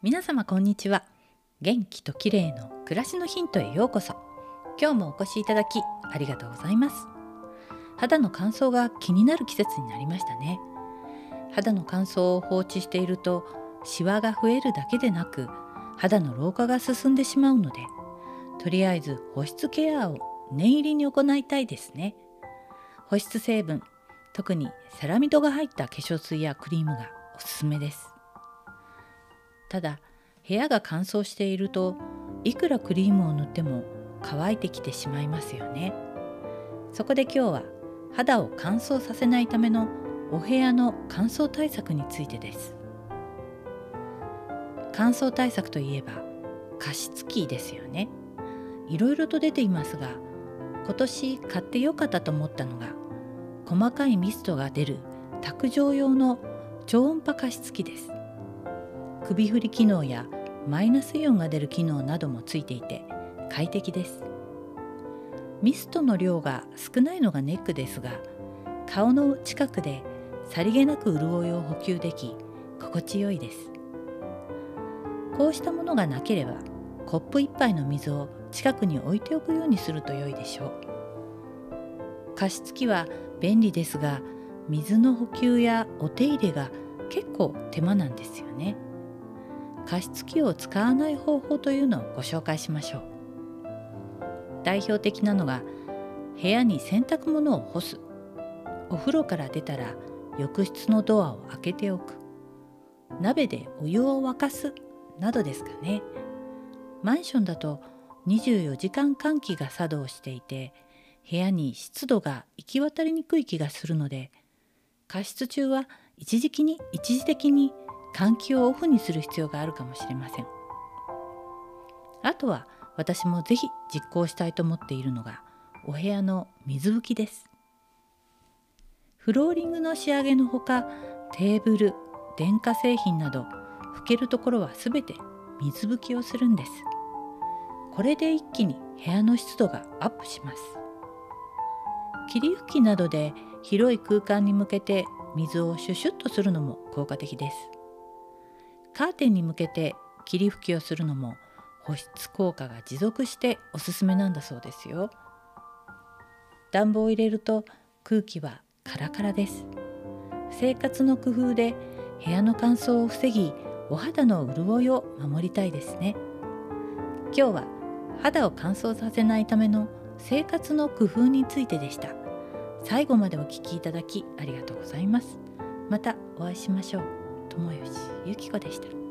皆様こんにちは。元気と綺麗の暮らしのヒントへようこそ。今日もお越しいただきありがとうございます。肌の乾燥が気になる季節になりましたね。肌の乾燥を放置しているとシワが増えるだけでなく肌の老化が進んでしまうのでとりあえず保湿ケアを念入りに行いたいですね。保湿成分特にセラミドが入った化粧水やクリームがおすすめです。ただ部屋が乾燥しているといくらクリームを塗っても乾いてきてしまいますよね。そこで今日は肌を乾燥させないためのお部屋の乾燥対策についてです。乾燥対策といえば加湿器ですよね。いろいろと出ていますが今年買ってよかったと思ったのが細かいミストが出る卓上用の超音波加湿器です。首振り機能やマイナスイオンが出る機能などもついていて快適です。ミストの量が少ないのがネックですが顔の近くでさりげなく潤いを補給でき心地よいです。こうしたものがなければコップ1杯の水を近くに置いておくようにすると良いでしょう。加湿器は便利ですが水の補給やお手入れが結構手間なんですよね。加湿器を使わない方法というのをご紹介しましょう。代表的なのが部屋に洗濯物を干す。お風呂から出たら浴室のドアを開けておく。鍋でお湯を沸かす。などですかね。マンションだと24時間換気が作動していて部屋に湿度が行き渡りにくい気がするので加湿中は一時に一時的に換気をオフにする必要があるかもしれません。あとは私もぜひ実行したいと思っているのがお部屋の水拭きです。フローリングの仕上げのほかテーブル電化製品など拭けるところはすべて水拭きをするんです。これで一気に部屋の湿度がアップします。霧吹きなどで広い空間に向けて水をシュシュッとするのも効果的です。カーテンに向けて霧吹きをするのも保湿効果が持続しておすすめなんだそうですよ。暖房を入れると空気はカラカラです。生活の工夫で部屋の乾燥を防ぎお肌の潤いを守りたいですね。今日は肌を乾燥させないための生活の工夫についてでした。最後までお聞きいただきありがとうございます。またお会いしましょう。友吉ゆき子でした。